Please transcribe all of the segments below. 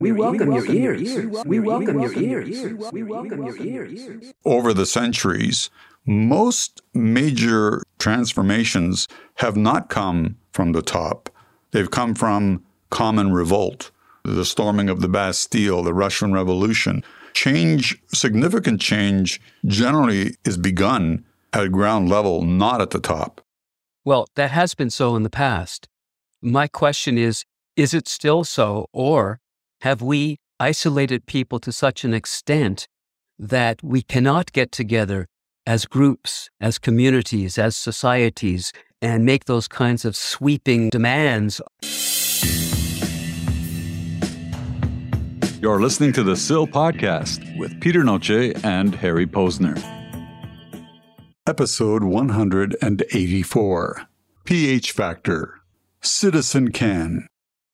We welcome your ears. We welcome your ears. We welcome your ears. Over the centuries, most major transformations have not come from the top. They've come from common revolt, the storming of the Bastille, the Russian Revolution. Change, significant change, generally is begun at ground level, not at the top. Well, that has been so in the past. My question is is it still so, or have we isolated people to such an extent that we cannot get together as groups, as communities, as societies, and make those kinds of sweeping demands? You're listening to the Sill podcast with Peter Noce and Harry Posner. Episode 184 pH Factor Citizen Can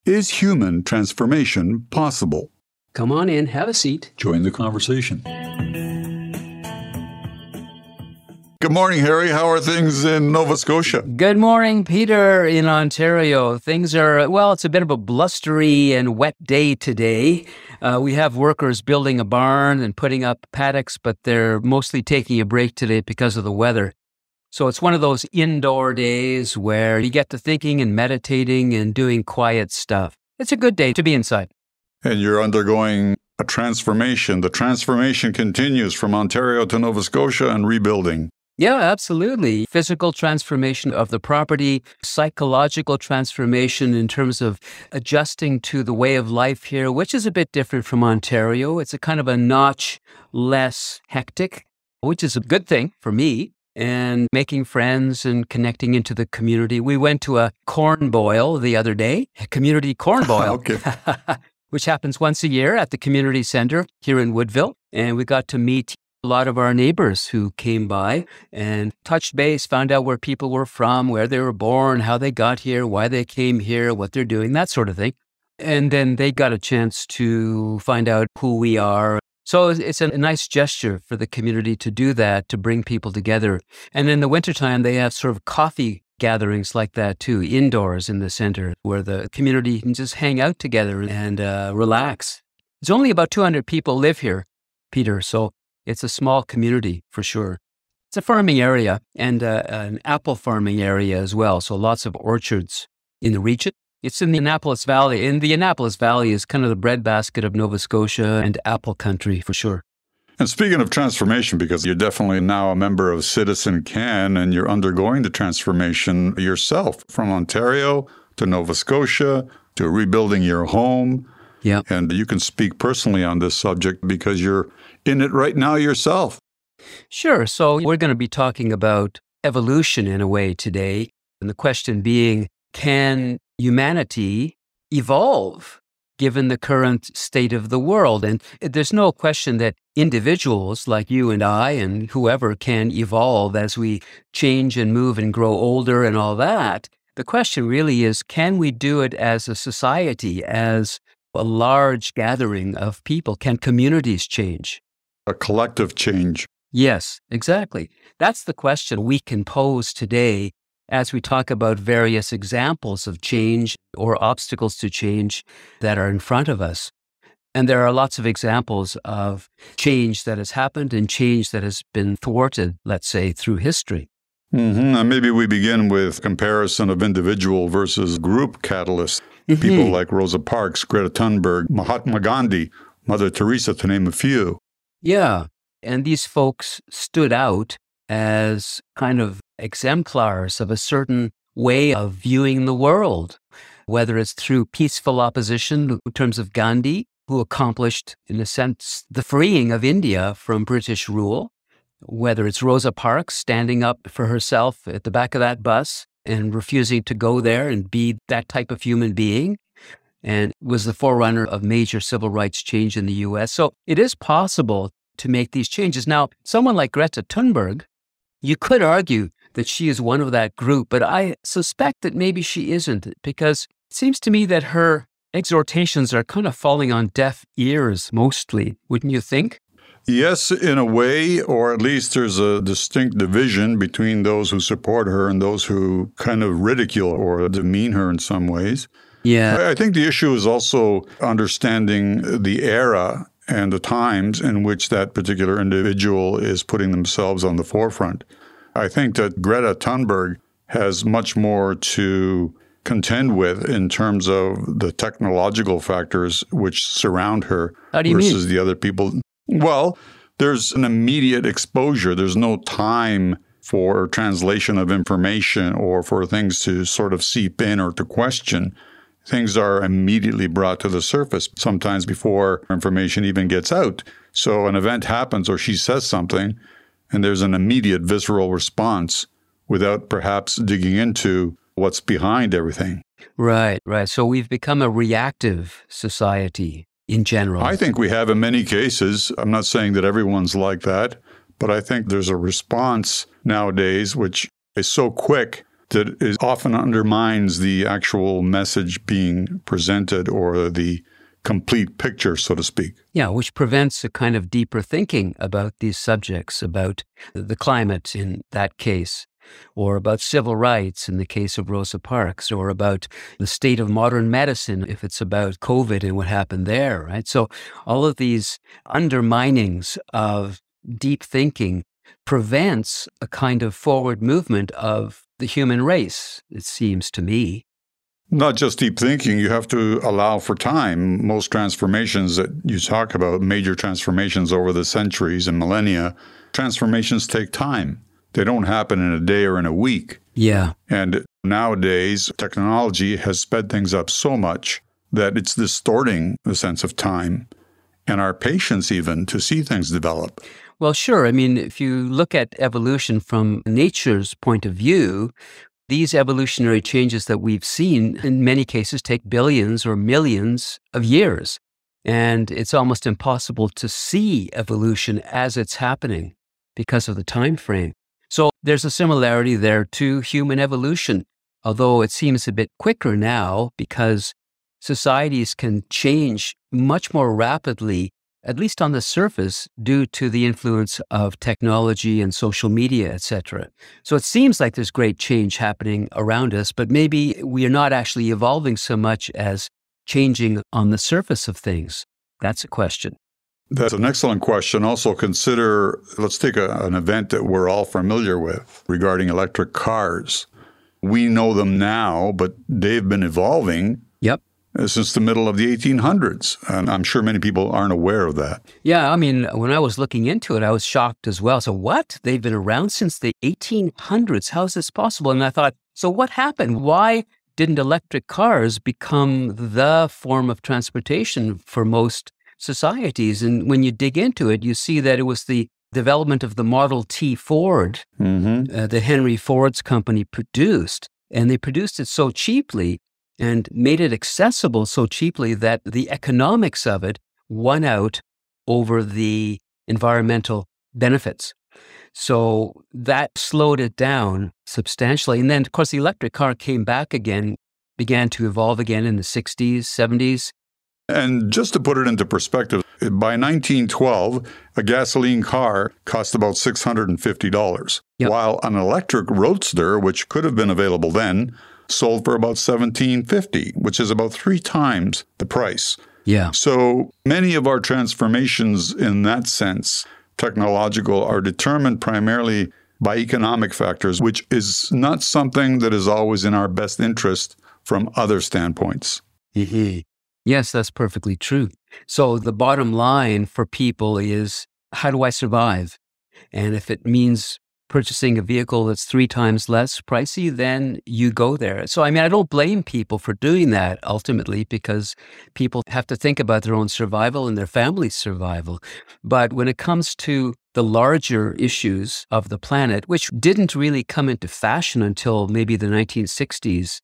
is human transformation possible? Come on in, have a seat. Join the conversation. Good morning, Harry. How are things in Nova Scotia? Good morning, Peter, in Ontario. Things are, well, it's a bit of a blustery and wet day today. Uh, we have workers building a barn and putting up paddocks, but they're mostly taking a break today because of the weather. So it's one of those indoor days where you get to thinking and meditating and doing quiet stuff. It's a good day to be inside. And you're undergoing a transformation. The transformation continues from Ontario to Nova Scotia and rebuilding. Yeah, absolutely. Physical transformation of the property, psychological transformation in terms of adjusting to the way of life here, which is a bit different from Ontario. It's a kind of a notch less hectic, which is a good thing for me and making friends and connecting into the community. We went to a corn boil the other day, a community corn boil, which happens once a year at the community center here in Woodville. And we got to meet a lot of our neighbors who came by and touched base, found out where people were from, where they were born, how they got here, why they came here, what they're doing, that sort of thing. And then they got a chance to find out who we are so it's a nice gesture for the community to do that, to bring people together. And in the wintertime, they have sort of coffee gatherings like that too, indoors in the center, where the community can just hang out together and uh, relax. There's only about 200 people live here, Peter, so it's a small community for sure. It's a farming area and uh, an apple farming area as well, so lots of orchards in the region. It's in the Annapolis Valley. And the Annapolis Valley is kind of the breadbasket of Nova Scotia and apple country for sure. And speaking of transformation, because you're definitely now a member of Citizen Can and you're undergoing the transformation yourself from Ontario to Nova Scotia to rebuilding your home. Yeah. And you can speak personally on this subject because you're in it right now yourself. Sure. So we're going to be talking about evolution in a way today. And the question being, can humanity evolve given the current state of the world. And there's no question that individuals like you and I and whoever can evolve as we change and move and grow older and all that. The question really is can we do it as a society, as a large gathering of people? Can communities change? A collective change. Yes, exactly. That's the question we can pose today as we talk about various examples of change or obstacles to change that are in front of us. And there are lots of examples of change that has happened and change that has been thwarted, let's say, through history. Mm-hmm. And maybe we begin with comparison of individual versus group catalysts. Mm-hmm. People like Rosa Parks, Greta Thunberg, Mahatma Gandhi, Mother Teresa, to name a few. Yeah. And these folks stood out as kind of exemplars of a certain way of viewing the world, whether it's through peaceful opposition in terms of Gandhi, who accomplished, in a sense, the freeing of India from British rule, whether it's Rosa Parks standing up for herself at the back of that bus and refusing to go there and be that type of human being, and was the forerunner of major civil rights change in the US. So it is possible to make these changes. Now, someone like Greta Thunberg, you could argue that she is one of that group, but I suspect that maybe she isn't because it seems to me that her exhortations are kind of falling on deaf ears mostly, wouldn't you think? Yes, in a way, or at least there's a distinct division between those who support her and those who kind of ridicule or demean her in some ways. Yeah. I think the issue is also understanding the era and the times in which that particular individual is putting themselves on the forefront. I think that Greta Thunberg has much more to contend with in terms of the technological factors which surround her you mean? versus the other people. Well, there's an immediate exposure. There's no time for translation of information or for things to sort of seep in or to question. Things are immediately brought to the surface, sometimes before information even gets out. So an event happens or she says something, and there's an immediate visceral response without perhaps digging into what's behind everything. Right, right. So we've become a reactive society in general. I think we have in many cases. I'm not saying that everyone's like that, but I think there's a response nowadays which is so quick that it often undermines the actual message being presented or the complete picture, so to speak. Yeah, which prevents a kind of deeper thinking about these subjects, about the climate in that case, or about civil rights in the case of Rosa Parks, or about the state of modern medicine if it's about COVID and what happened there, right? So all of these underminings of deep thinking prevents a kind of forward movement of the human race, it seems to me. Not just deep thinking, you have to allow for time. Most transformations that you talk about, major transformations over the centuries and millennia, transformations take time. They don't happen in a day or in a week. Yeah. And nowadays, technology has sped things up so much that it's distorting the sense of time and our patience, even to see things develop. Well, sure. I mean, if you look at evolution from nature's point of view, these evolutionary changes that we've seen in many cases take billions or millions of years. And it's almost impossible to see evolution as it's happening because of the time frame. So there's a similarity there to human evolution, although it seems a bit quicker now because societies can change much more rapidly at least on the surface, due to the influence of technology and social media, etc. So it seems like there's great change happening around us, but maybe we are not actually evolving so much as changing on the surface of things. That's a question. That's an excellent question. Also, consider let's take a, an event that we're all familiar with regarding electric cars. We know them now, but they've been evolving Yep. Uh, since the middle of the 1800s. And I'm sure many people aren't aware of that. Yeah, I mean, when I was looking into it, I was shocked as well. So, what? They've been around since the 1800s. How is this possible? And I thought, so what happened? Why didn't electric cars become the form of transportation for most societies? And when you dig into it, you see that it was the development of the Model T Ford Mm-hmm. uh, that Henry Ford's company produced. And they produced it so cheaply and made it accessible so cheaply that the economics of it won out over the environmental benefits. So that slowed it down substantially. And then, of course, the electric car came back again, began to evolve again in the 60s, 70s. And just to put it into perspective, by 1912, a gasoline car cost about $650, Yep. while an electric roadster, which could have been available then, sold for about 1750, which is about three times the price. Yeah. So many of our transformations in that sense, technological, are determined primarily by economic factors, which is not something that is always in our best interest from other standpoints. Mm-hmm. Yes, that's perfectly true. So the bottom line for people is how do I survive? And if it means purchasing a vehicle that's three times less pricey, then you go there. So, I mean, I don't blame people for doing that ultimately because people have to think about their own survival and their family's survival. But when it comes to the larger issues of the planet, which didn't really come into fashion until maybe the 1960s,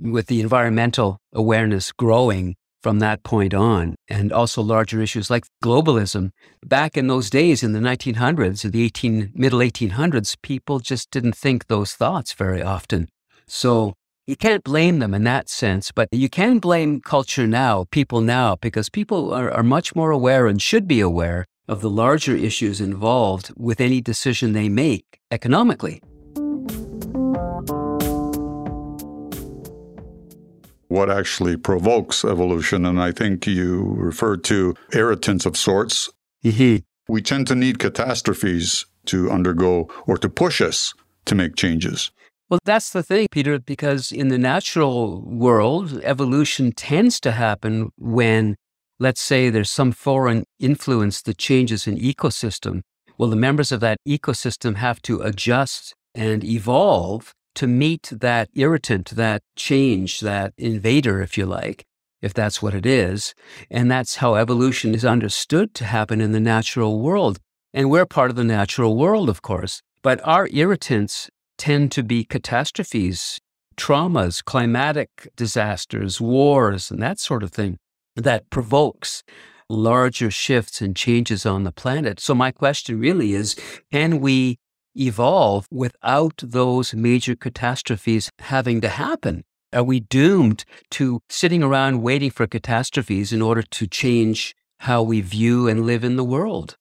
with the environmental awareness growing from that point on, and also larger issues like globalism. Back in those days, in the 1900s, the 18, middle 1800s, people just didn't think those thoughts very often. So you can't blame them in that sense, but you can blame culture now, people now, because people are, are much more aware and should be aware of the larger issues involved with any decision they make economically. What actually provokes evolution. And I think you referred to irritants of sorts. Mm-hmm. We tend to need catastrophes to undergo or to push us to make changes. Well, that's the thing, Peter, because in the natural world, evolution tends to happen when, let's say, there's some foreign influence that changes an ecosystem. Well, the members of that ecosystem have to adjust and evolve to meet that irritant, that change, that invader, if you like, if that's what it is. And that's how evolution is understood to happen in the natural world. And we're part of the natural world, of course. But our irritants tend to be catastrophes, traumas, climatic disasters, wars, and that sort of thing that provokes larger shifts and changes on the planet. So, my question really is can we evolve without those major catastrophes having to happen? Are we doomed to sitting around waiting for catastrophes in order to change how we view and live in the world?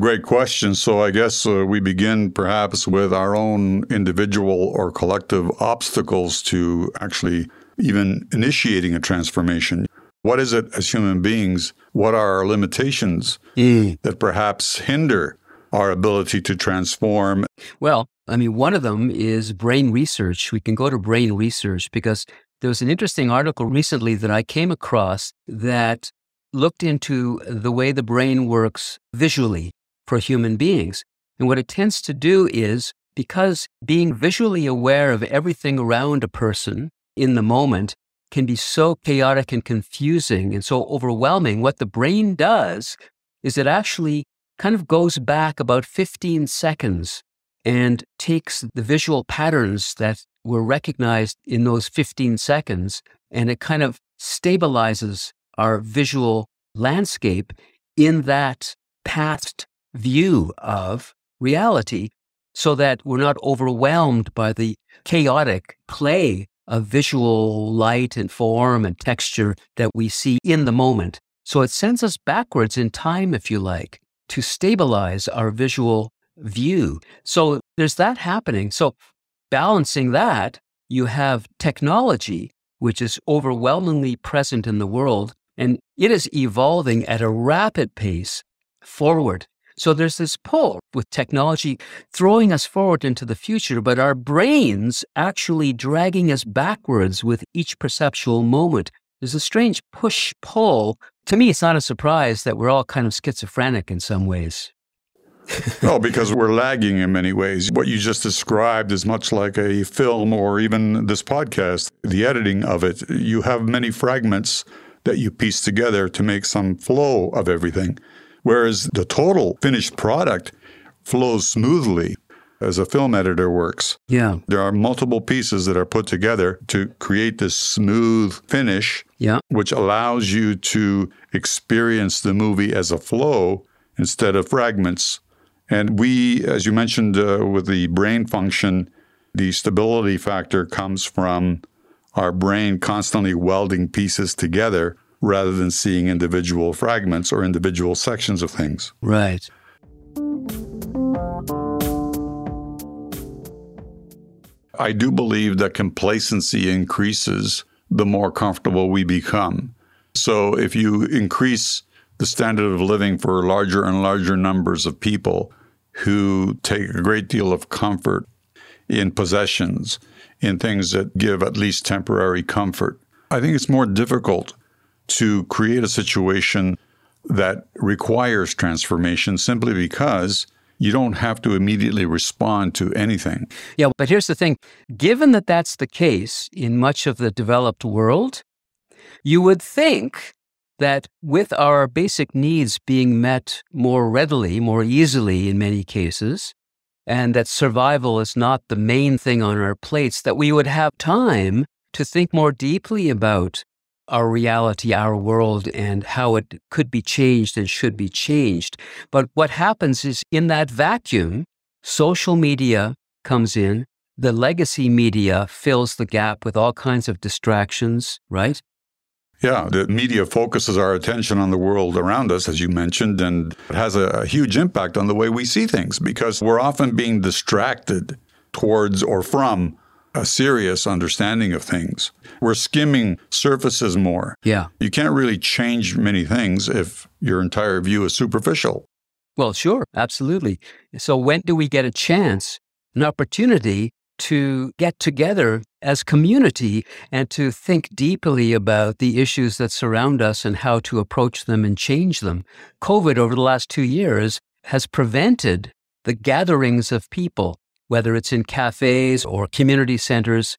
Great question. So I guess uh, we begin perhaps with our own individual or collective obstacles to actually even initiating a transformation. What is it as human beings? What are our limitations mm. that perhaps hinder our ability to transform? Well, I mean, one of them is brain research. We can go to brain research because there was an interesting article recently that I came across that looked into the way the brain works visually for human beings. And what it tends to do is because being visually aware of everything around a person in the moment can be so chaotic and confusing and so overwhelming, what the brain does is it actually kind of goes back about 15 seconds and takes the visual patterns that were recognized in those 15 seconds and it kind of stabilizes our visual landscape in that past view of reality so that we're not overwhelmed by the chaotic play of visual light and form and texture that we see in the moment. So it sends us backwards in time, if you like, to stabilize our visual view. So there's that happening. So balancing that, you have technology, which is overwhelmingly present in the world, and it is evolving at a rapid pace forward. So there's this pull with technology throwing us forward into the future, but our brains actually dragging us backwards with each perceptual moment. There's a strange push pull. To me, it's not a surprise that we're all kind of schizophrenic in some ways. no, oh, because we're lagging in many ways. What you just described is much like a film or even this podcast, the editing of it. You have many fragments that you piece together to make some flow of everything. Whereas the total finished product flows smoothly as a film editor works. Yeah. There are multiple pieces that are put together to create this smooth finish, yeah. which allows you to experience the movie as a flow instead of fragments. And we, as you mentioned uh, with the brain function, the stability factor comes from our brain constantly welding pieces together rather than seeing individual fragments or individual sections of things. Right. I do believe that complacency increases the more comfortable we become. So if you increase the standard of living for larger and larger numbers of people who take a great deal of comfort in possessions, in things that give at least temporary comfort, I think it's more difficult to create a situation that requires transformation simply because you don't have to immediately respond to anything. Yeah, but here's the thing given that that's the case in much of the developed world, you would think that with our basic needs being met more readily, more easily in many cases, and that survival is not the main thing on our plates, that we would have time to think more deeply about our reality, our world, and how it could be changed and should be changed. But what happens is in that vacuum, social media comes in, the legacy media fills the gap with all kinds of distractions, right? Yeah, the media focuses our attention on the world around us, as you mentioned, and it has a, a huge impact on the way we see things because we're often being distracted towards or from a serious understanding of things. We're skimming surfaces more. Yeah. You can't really change many things if your entire view is superficial. Well, sure, absolutely. So, when do we get a chance, an opportunity to get together as community and to think deeply about the issues that surround us and how to approach them and change them? COVID over the last two years has prevented the gatherings of people, whether it's in cafes or community centers,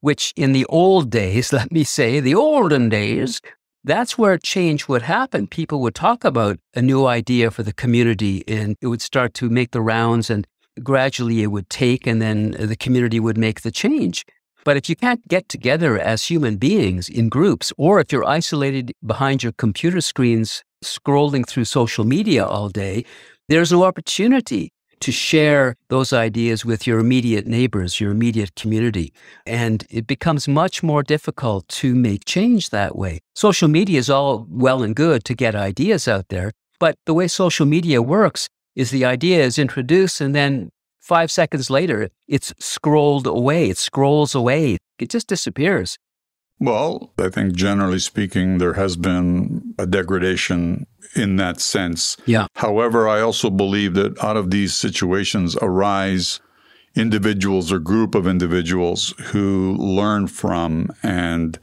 which in the old days, let me say, the olden days, that's where change would happen. People would talk about a new idea for the community and it would start to make the rounds and gradually it would take and then the community would make the change. But if you can't get together as human beings in groups, or if you're isolated behind your computer screens scrolling through social media all day, there's no opportunity to share those ideas with your immediate neighbors, your immediate community. And it becomes much more difficult to make change that way. Social media is all well and good to get ideas out there, but the way social media works is the idea is introduced and then five seconds later, it's scrolled away. It scrolls away. It just disappears. Well, I think generally speaking, there has been a degradation in that sense. Yeah. However, I also believe that out of these situations arise individuals or group of individuals who learn from and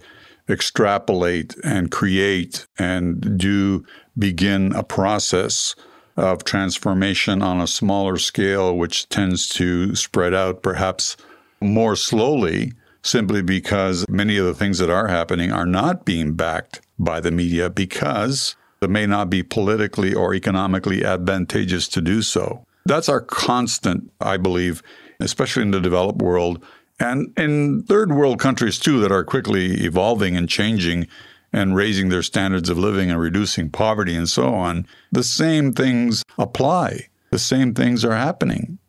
extrapolate and create and do begin a process of transformation on a smaller scale, which tends to spread out perhaps more slowly simply because many of the things that are happening are not being backed by the media because it may not be politically or economically advantageous to do so. That's our constant, I believe, especially in the developed world and in third world countries too that are quickly evolving and changing and raising their standards of living and reducing poverty and so on. The same things apply. The same things are happening.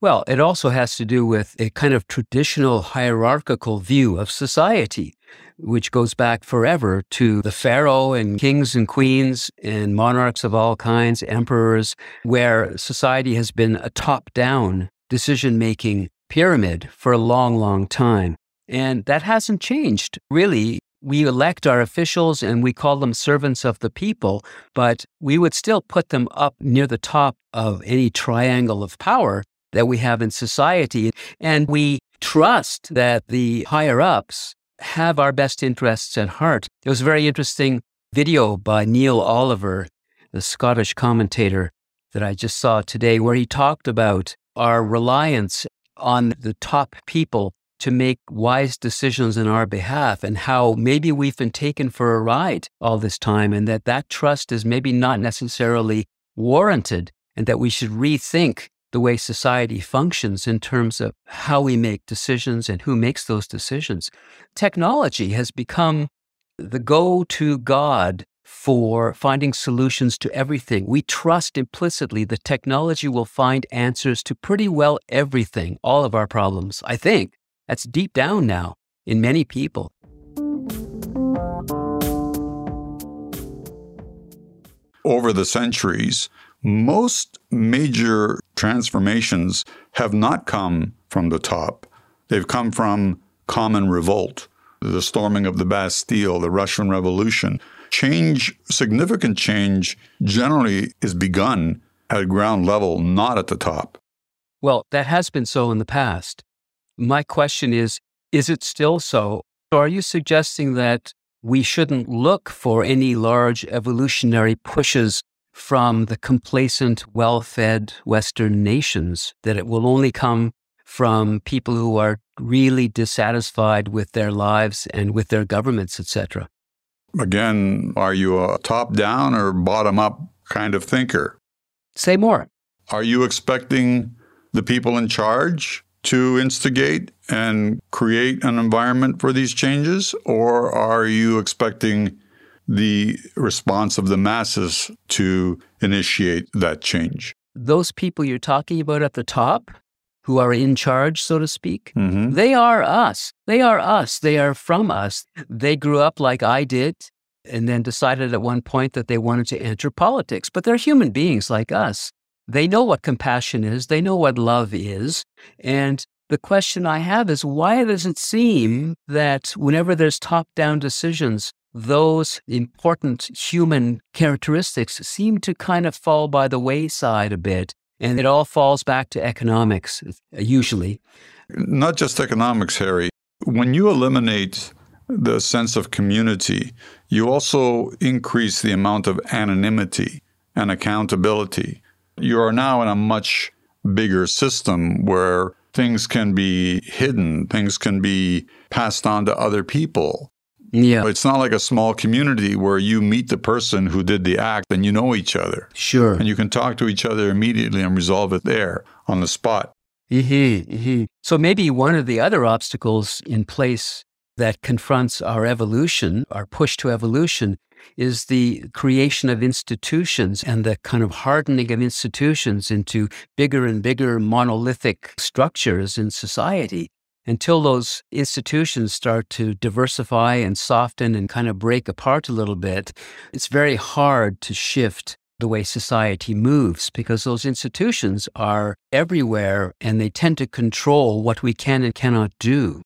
Well, it also has to do with a kind of traditional hierarchical view of society, which goes back forever to the pharaoh and kings and queens and monarchs of all kinds, emperors, where society has been a top down decision making pyramid for a long, long time. And that hasn't changed really. We elect our officials and we call them servants of the people, but we would still put them up near the top of any triangle of power that we have in society. And we trust that the higher ups have our best interests at heart. There was a very interesting video by Neil Oliver, the Scottish commentator that I just saw today, where he talked about our reliance on the top people to make wise decisions in our behalf and how maybe we've been taken for a ride all this time and that that trust is maybe not necessarily warranted and that we should rethink the way society functions in terms of how we make decisions and who makes those decisions. Technology has become the go to God for finding solutions to everything. We trust implicitly that technology will find answers to pretty well everything, all of our problems. I think that's deep down now in many people. Over the centuries, most major transformations have not come from the top. They've come from common revolt, the storming of the Bastille, the Russian Revolution. Change, significant change, generally is begun at ground level, not at the top. Well, that has been so in the past. My question is is it still so? Are you suggesting that we shouldn't look for any large evolutionary pushes from the complacent, well fed Western nations, that it will only come from people who are really dissatisfied with their lives and with their governments, etc. Again, are you a top down or bottom up kind of thinker? Say more. Are you expecting the people in charge to instigate and create an environment for these changes? Or are you expecting the response of the masses to initiate that change. Those people you're talking about at the top, who are in charge, so to speak, Mm-hmm. they are us. They are us. They are from us. They grew up like I did and then decided at one point that they wanted to enter politics, but they're human beings like us. They know what compassion is, they know what love is, and the question I have is why does it seem that whenever there's top down decisions, those important human characteristics seem to kind of fall by the wayside a bit? And it all falls back to economics, usually. Not just economics, Harry. When you eliminate the sense of community, you also increase the amount of anonymity and accountability. You are now in a much bigger system where things can be hidden, things can be passed on to other people. Yeah. It's not like a small community where you meet the person who did the act and you know each other. Sure. And you can talk to each other immediately and resolve it there on the spot. Mm-hmm, mm-hmm. So maybe one of the other obstacles in place that confronts our evolution, our push to evolution, is the creation of institutions and the kind of hardening of institutions into bigger and bigger monolithic structures in society. Until those institutions start to diversify and soften and kind of break apart a little bit, it's very hard to shift the way society moves because those institutions are everywhere and they tend to control what we can and cannot do.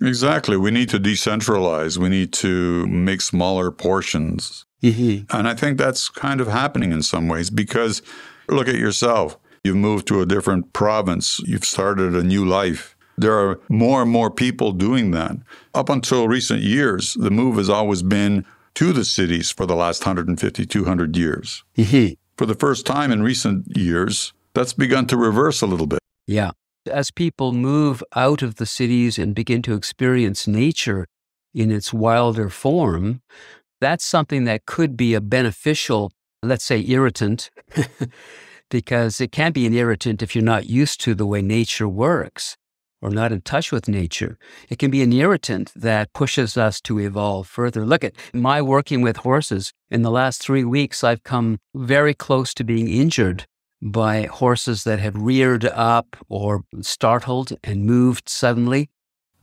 Exactly. We need to decentralize. We need to make smaller portions. Mm-hmm. And I think that's kind of happening in some ways because look at yourself. You've moved to a different province. You've started a new life. There are more and more people doing that. Up until recent years, the move has always been to the cities for the last 150, 200 years. Mm-hmm. For the first time in recent years, that's begun to reverse a little bit. Yeah. As people move out of the cities and begin to experience nature in its wilder form, that's something that could be a beneficial, let's say, irritant, because it can be an irritant if you're not used to the way nature works or not in touch with nature. It can be an irritant that pushes us to evolve further. Look at my working with horses. In the last three weeks, I've come very close to being injured by horses that have reared up or startled and moved suddenly.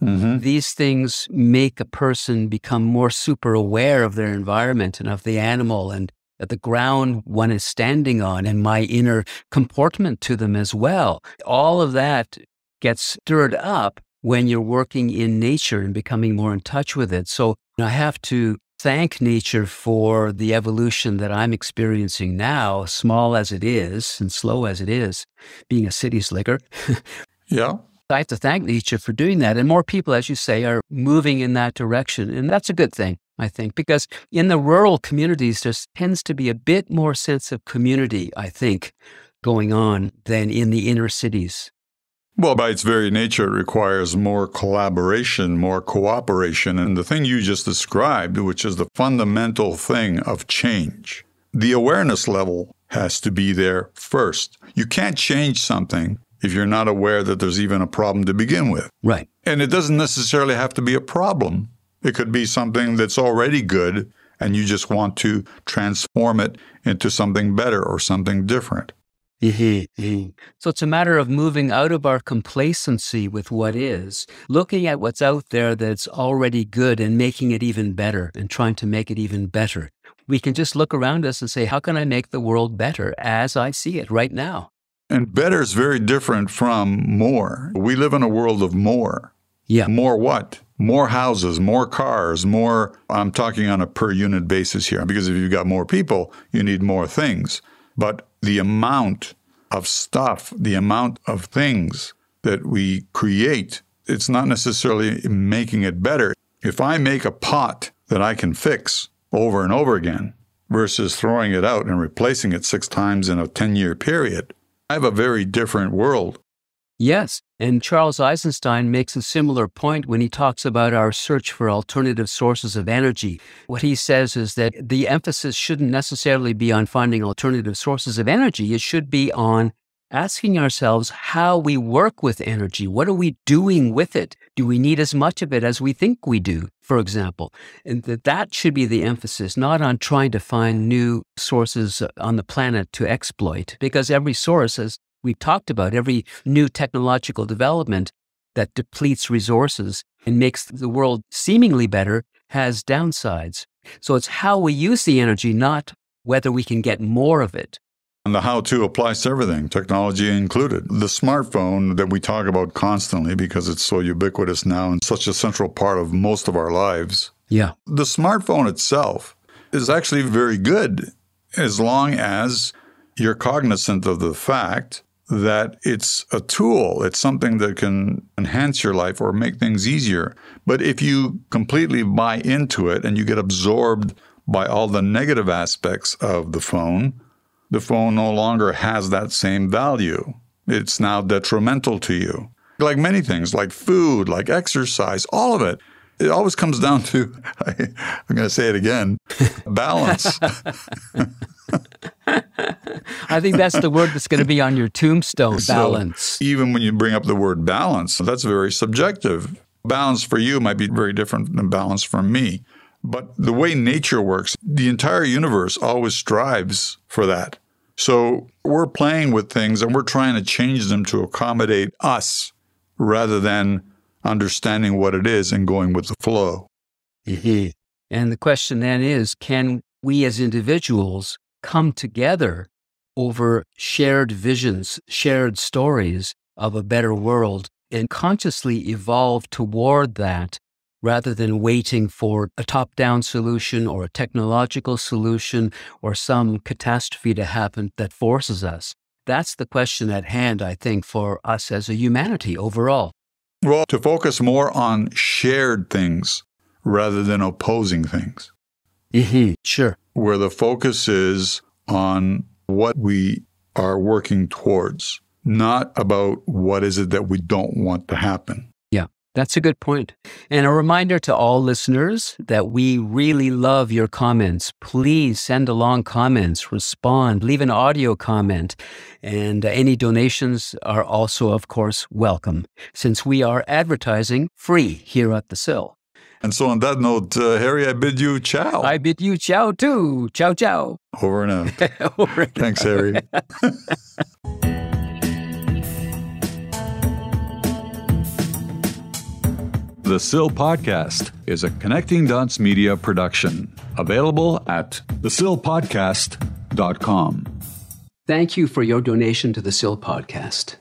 Mm-hmm. These things make a person become more super aware of their environment and of the animal and that the ground one is standing on and my inner comportment to them as well. All of that gets stirred up when you're working in nature and becoming more in touch with it. So I have to thank nature for the evolution that I'm experiencing now, small as it is and slow as it is, being a city slicker. yeah. I have to thank nature for doing that. And more people, as you say, are moving in that direction. And that's a good thing, I think, because in the rural communities, there tends to be a bit more sense of community, I think, going on than in the inner cities. Well, by its very nature, it requires more collaboration, more cooperation. And the thing you just described, which is the fundamental thing of change, the awareness level has to be there first. You can't change something if you're not aware that there's even a problem to begin with. Right. And it doesn't necessarily have to be a problem, it could be something that's already good and you just want to transform it into something better or something different. Mm-hmm. So it's a matter of moving out of our complacency with what is, looking at what's out there that's already good and making it even better and trying to make it even better. We can just look around us and say, how can I make the world better as I see it right now? And better is very different from more. We live in a world of more. Yeah. More what? More houses, more cars, more. I'm talking on a per unit basis here because if you've got more people, you need more things. But the amount of stuff, the amount of things that we create, it's not necessarily making it better. If I make a pot that I can fix over and over again versus throwing it out and replacing it six times in a 10 year period, I have a very different world. Yes. And Charles Eisenstein makes a similar point when he talks about our search for alternative sources of energy. What he says is that the emphasis shouldn't necessarily be on finding alternative sources of energy. It should be on asking ourselves how we work with energy. What are we doing with it? Do we need as much of it as we think we do, for example? And that that should be the emphasis, not on trying to find new sources on the planet to exploit, because every source, as we've talked about, every new technological development that depletes resources and makes the world seemingly better has downsides. So it's how we use the energy, not whether we can get more of it. And the how to applies to everything, technology included. The smartphone that we talk about constantly because it's so ubiquitous now and such a central part of most of our lives. Yeah. The smartphone itself is actually very good as long as you're cognizant of the fact that it's a tool. It's something that can enhance your life or make things easier. But if you completely buy into it and you get absorbed by all the negative aspects of the phone, the phone no longer has that same value. It's now detrimental to you. Like many things, like food, like exercise, all of it. It always comes down to, I, am going to say it again, balance. I think that's the word that's going to be on your tombstone balance. So even when you bring up the word balance, that's very subjective. Balance for you might be very different than balance for me. But the way nature works, the entire universe always strives for that. So we're playing with things and we're trying to change them to accommodate us rather than understanding what it is and going with the flow. Mm-hmm. And the question then is can we as individuals come together over shared visions, shared stories of a better world, and consciously evolve toward that rather than waiting for a top down solution or a technological solution or some catastrophe to happen that forces us. That's the question at hand, I think, for us as a humanity overall. Well, to focus more on shared things rather than opposing things. Mm-hmm, sure. Where the focus is on what we are working towards, not about what is it that we don't want to happen. Yeah, that's a good point. And a reminder to all listeners that we really love your comments. Please send along comments, respond, leave an audio comment, and any donations are also, of course, welcome since we are advertising free here at the Sill. And so, on that note, uh, Harry, I bid you ciao. I bid you ciao too. Ciao, ciao. Over and out. Over and Thanks, Harry. The Sill Podcast is a Connecting Dots Media production, available at thesillpodcast.com. Thank you for your donation to the Sill Podcast.